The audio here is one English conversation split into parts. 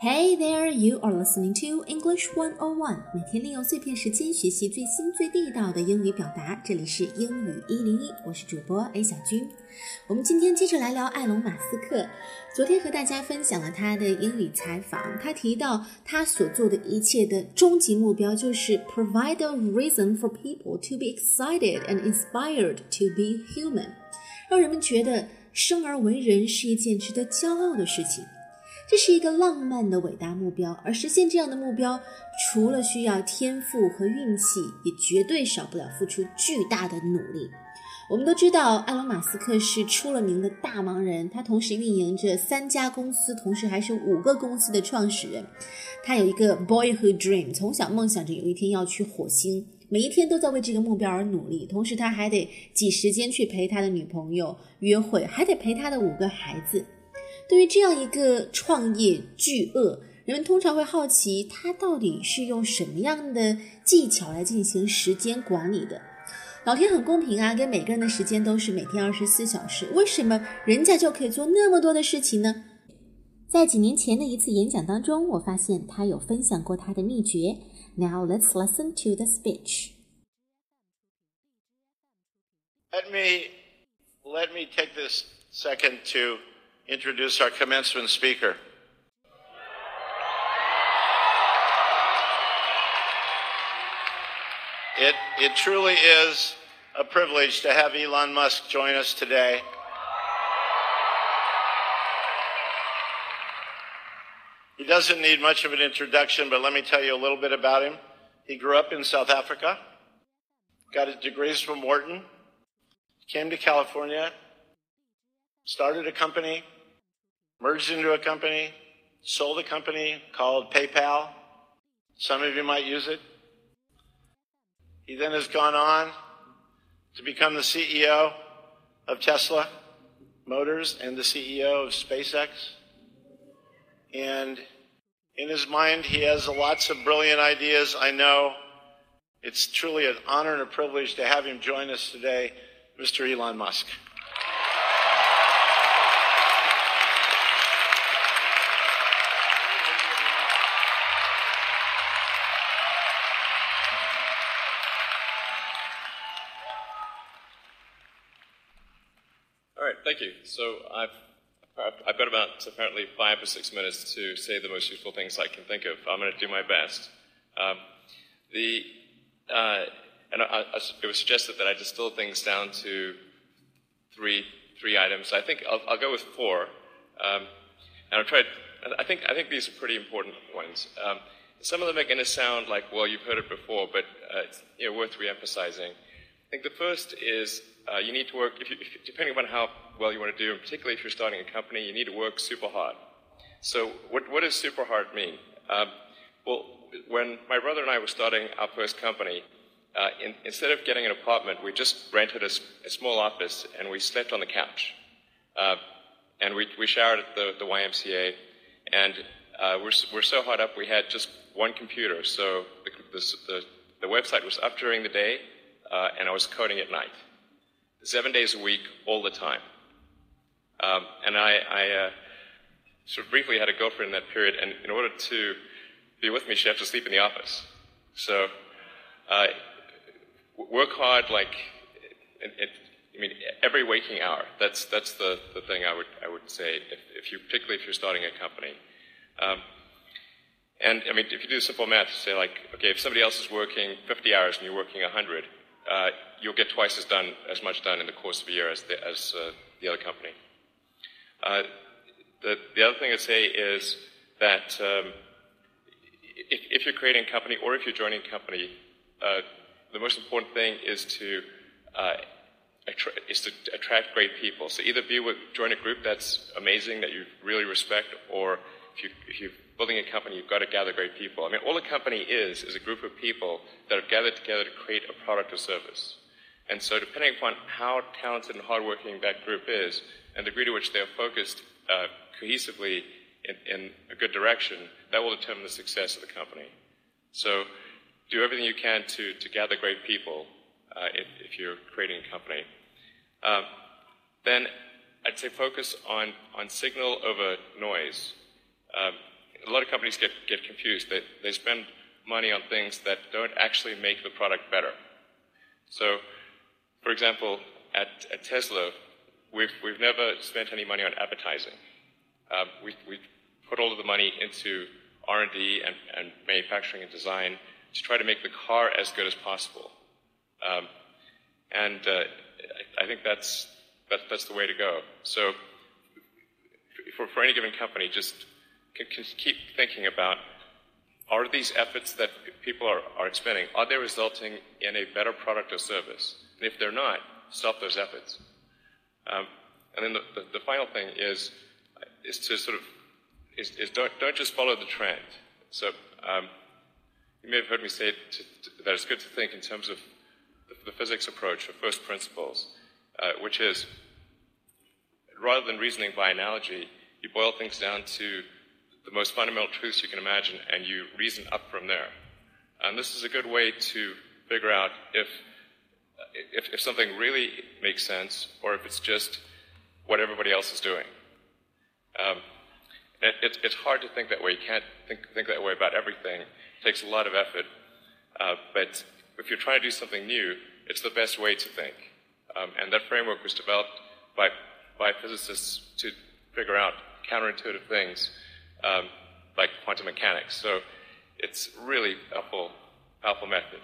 Hey there, you are listening to English One o One。每天利用碎片时间学习最新最地道的英语表达，这里是英语一零一，我是主播 A 小军。我们今天接着来聊埃隆·马斯克。昨天和大家分享了他的英语采访，他提到他所做的一切的终极目标就是 provide a reason for people to be excited and inspired to be human，让人们觉得生而为人是一件值得骄傲的事情。这是一个浪漫的伟大目标，而实现这样的目标，除了需要天赋和运气，也绝对少不了付出巨大的努力。我们都知道，埃隆·马斯克是出了名的大忙人，他同时运营着三家公司，同时还是五个公司的创始人。他有一个 boyhood dream，从小梦想着有一天要去火星，每一天都在为这个目标而努力。同时，他还得挤时间去陪他的女朋友约会，还得陪他的五个孩子。对于这样一个创业巨鳄，人们通常会好奇他到底是用什么样的技巧来进行时间管理的。老天很公平啊，给每个人的时间都是每天二十四小时，为什么人家就可以做那么多的事情呢？在几年前的一次演讲当中，我发现他有分享过他的秘诀。Now let's listen to the speech. Let me let me take this second to introduce our commencement speaker. It, it truly is a privilege to have Elon Musk join us today. He doesn't need much of an introduction, but let me tell you a little bit about him. He grew up in South Africa, got his degrees from Wharton, came to California, started a company, merged into a company, sold a company called PayPal. Some of you might use it. He then has gone on to become the CEO of Tesla Motors and the CEO of SpaceX. And in his mind, he has lots of brilliant ideas. I know it's truly an honor and a privilege to have him join us today, Mr. Elon Musk. All right, thank you. So I've I've got about apparently five or six minutes to say the most useful things I can think of. I'm going to do my best. Um, the uh, and I, I, it was suggested that I distill things down to three three items. I think I'll, I'll go with four, um, and I'll try. I think I think these are pretty important ones. Um, some of them are going to sound like, well, you've heard it before, but uh, it's you know, worth re-emphasizing. I think the first is uh, you need to work, if you, if, depending on how well you want to do, and particularly if you're starting a company, you need to work super hard. So, what, what does super hard mean? Um, well, when my brother and I were starting our first company, uh, in, instead of getting an apartment, we just rented a, a small office and we slept on the couch. Uh, and we, we showered at the, the YMCA, and uh, we're, we're so hard up we had just one computer. So the, the, the, the website was up during the day, uh, and I was coding at night seven days a week, all the time. Um, and I, I uh, sort of briefly had a girlfriend in that period, and in order to be with me, she had to sleep in the office. So, uh, work hard, like, it, it, I mean, every waking hour. That's that's the, the thing I would I would say if, if you particularly if you're starting a company. Um, and I mean, if you do simple math, say like, okay, if somebody else is working 50 hours and you're working 100, uh, you'll get twice as done as much done in the course of a year as the, as, uh, the other company. Uh, the, the other thing I'd say is that um, if, if, you're creating a company or if you're joining a company, uh, the most important thing is to uh, is to attract great people. So either be with join a group that's amazing that you really respect, or if you if you building a company, you've got to gather great people. I mean, all a company is, is a group of people that have gathered together to create a product or service. And so, depending upon how talented and hardworking that group is, and the degree to which they are focused uh, cohesively in, in, a good direction, that will determine the success of the company. So, do everything you can to, to gather great people uh, if, if, you're creating a company. Um, then, I'd say focus on, on signal over noise. Um, a lot of companies get, get confused. They, they spend money on things that don't actually make the product better. So, for example, at, at Tesla, we've, we've never spent any money on advertising. Um, we, we put all of the money into R&D and, and manufacturing and design to try to make the car as good as possible. Um, and uh, I, I, think that's, that, that's the way to go. So for, for any given company, just keep thinking about are these efforts that people are, are expending, are they resulting in a better product or service? And if they're not, stop those efforts. Um, and then the, the, the, final thing is, is to sort of, is, is don't, don't just follow the trend. So um, you may have heard me say to, to, that it's good to think in terms of the, the physics approach or first principles, uh, which is rather than reasoning by analogy, you boil things down to the most fundamental truths you can imagine and you reason up from there. And this is a good way to figure out if, if, if something really makes sense or if it's just what everybody else is doing. Um, it, it, it's hard to think that way. You can't think, think that way about everything. It takes a lot of effort. Uh, but if you're trying to do something new, it's the best way to think. Um, and that framework was developed by, by physicists to figure out counterintuitive things um, like quantum mechanics. So it's really a powerful, powerful method.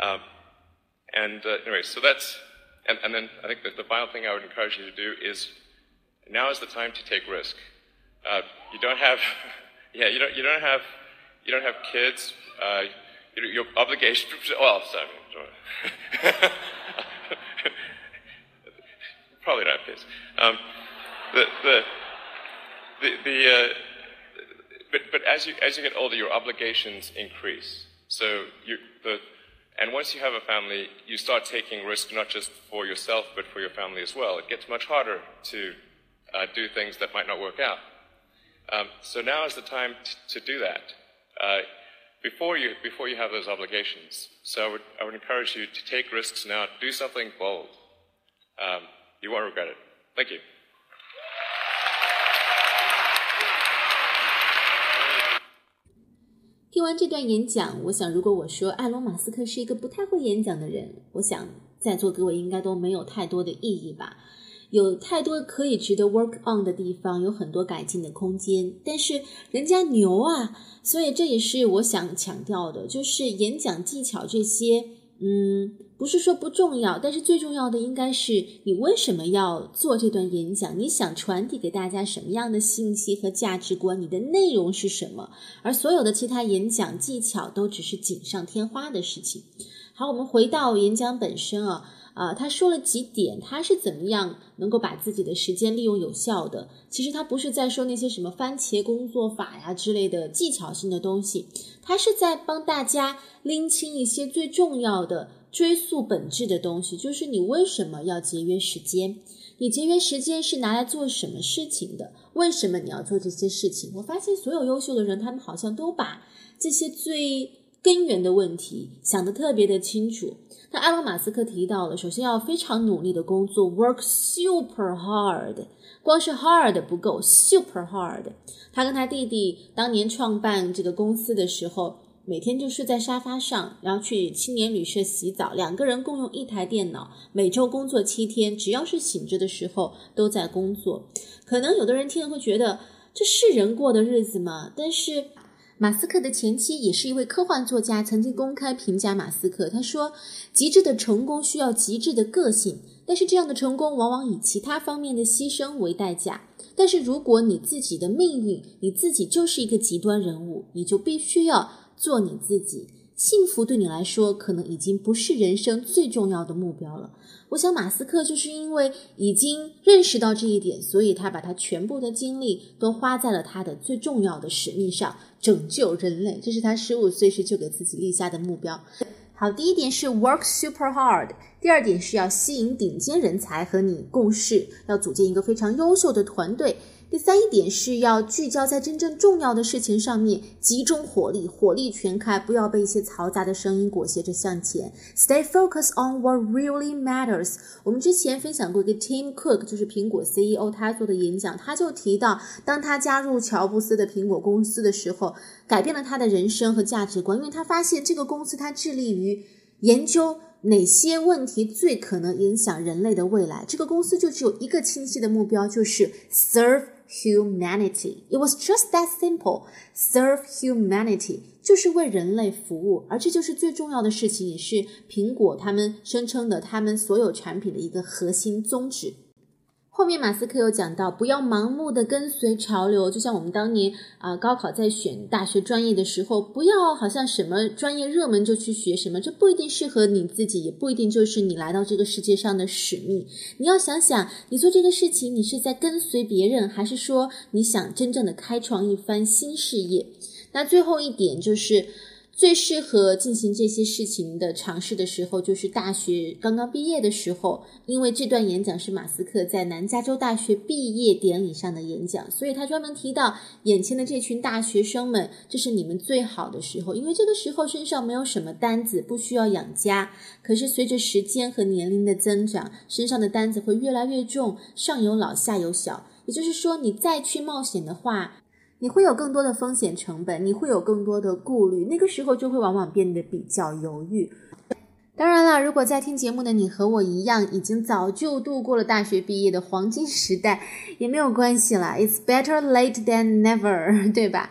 Um, and uh, anyway, so that's, and, and then I think that the final thing I would encourage you to do is now is the time to take risk. Uh, you don't have, yeah, you don't, you don't have, you don't have kids. Uh, your, your obligation, well, sorry, probably not kids. Um, the, the, the, the uh, but, but as you, as you get older, your obligations increase. So you, the, and once you have a family, you start taking risk not just for yourself, but for your family as well. It gets much harder to uh, do things that might not work out. Um, so now is the time t- to do that uh, before you before you have those obligations. So I would I would encourage you to take risks now. Do something bold. Um, you won't regret it. Thank you. 听完这段演讲，我想，如果我说埃隆·马斯克是一个不太会演讲的人，我想在座各位应该都没有太多的意义吧。有太多可以值得 work on 的地方，有很多改进的空间。但是人家牛啊，所以这也是我想强调的，就是演讲技巧这些，嗯，不是说不重要，但是最重要的应该是你为什么要做这段演讲，你想传递给大家什么样的信息和价值观，你的内容是什么，而所有的其他演讲技巧都只是锦上添花的事情。好，我们回到演讲本身啊。啊，他说了几点，他是怎么样能够把自己的时间利用有效的？其实他不是在说那些什么番茄工作法呀之类的技巧性的东西，他是在帮大家拎清一些最重要的、追溯本质的东西，就是你为什么要节约时间？你节约时间是拿来做什么事情的？为什么你要做这些事情？我发现所有优秀的人，他们好像都把这些最根源的问题想得特别的清楚。那埃隆·马斯克提到了，首先要非常努力的工作，work super hard，光是 hard 不够，super hard。他跟他弟弟当年创办这个公司的时候，每天就睡在沙发上，然后去青年旅社洗澡，两个人共用一台电脑，每周工作七天，只要是醒着的时候都在工作。可能有的人听了会觉得这是人过的日子吗？但是。马斯克的前妻也是一位科幻作家，曾经公开评价马斯克。他说：“极致的成功需要极致的个性，但是这样的成功往往以其他方面的牺牲为代价。但是如果你自己的命运，你自己就是一个极端人物，你就必须要做你自己。幸福对你来说，可能已经不是人生最重要的目标了。”我想，马斯克就是因为已经认识到这一点，所以他把他全部的精力都花在了他的最重要的使命上——拯救人类。这是他十五岁时就给自己立下的目标。好，第一点是 work super hard，第二点是要吸引顶尖人才和你共事，要组建一个非常优秀的团队。第三一点是要聚焦在真正重要的事情上面，集中火力，火力全开，不要被一些嘈杂的声音裹挟着向前。Stay focused on what really matters。我们之前分享过一个 Tim Cook，就是苹果 CEO，他做的演讲，他就提到，当他加入乔布斯的苹果公司的时候，改变了他的人生和价值观，因为他发现这个公司它致力于研究。哪些问题最可能影响人类的未来？这个公司就只有一个清晰的目标，就是 serve humanity. It was just that simple. Serve humanity 就是为人类服务，而这就是最重要的事情，也是苹果他们声称的他们所有产品的一个核心宗旨。后面马斯克有讲到，不要盲目的跟随潮流，就像我们当年啊高考在选大学专业的时候，不要好像什么专业热门就去学什么，这不一定适合你自己，也不一定就是你来到这个世界上的使命。你要想想，你做这个事情，你是在跟随别人，还是说你想真正的开创一番新事业？那最后一点就是。最适合进行这些事情的尝试的时候，就是大学刚刚毕业的时候，因为这段演讲是马斯克在南加州大学毕业典礼上的演讲，所以他专门提到眼前的这群大学生们，这是你们最好的时候，因为这个时候身上没有什么单子，不需要养家。可是随着时间和年龄的增长，身上的单子会越来越重，上有老下有小，也就是说，你再去冒险的话。你会有更多的风险成本，你会有更多的顾虑，那个时候就会往往变得比较犹豫。当然了，如果在听节目的你和我一样，已经早就度过了大学毕业的黄金时代，也没有关系啦。It's better late than never，对吧？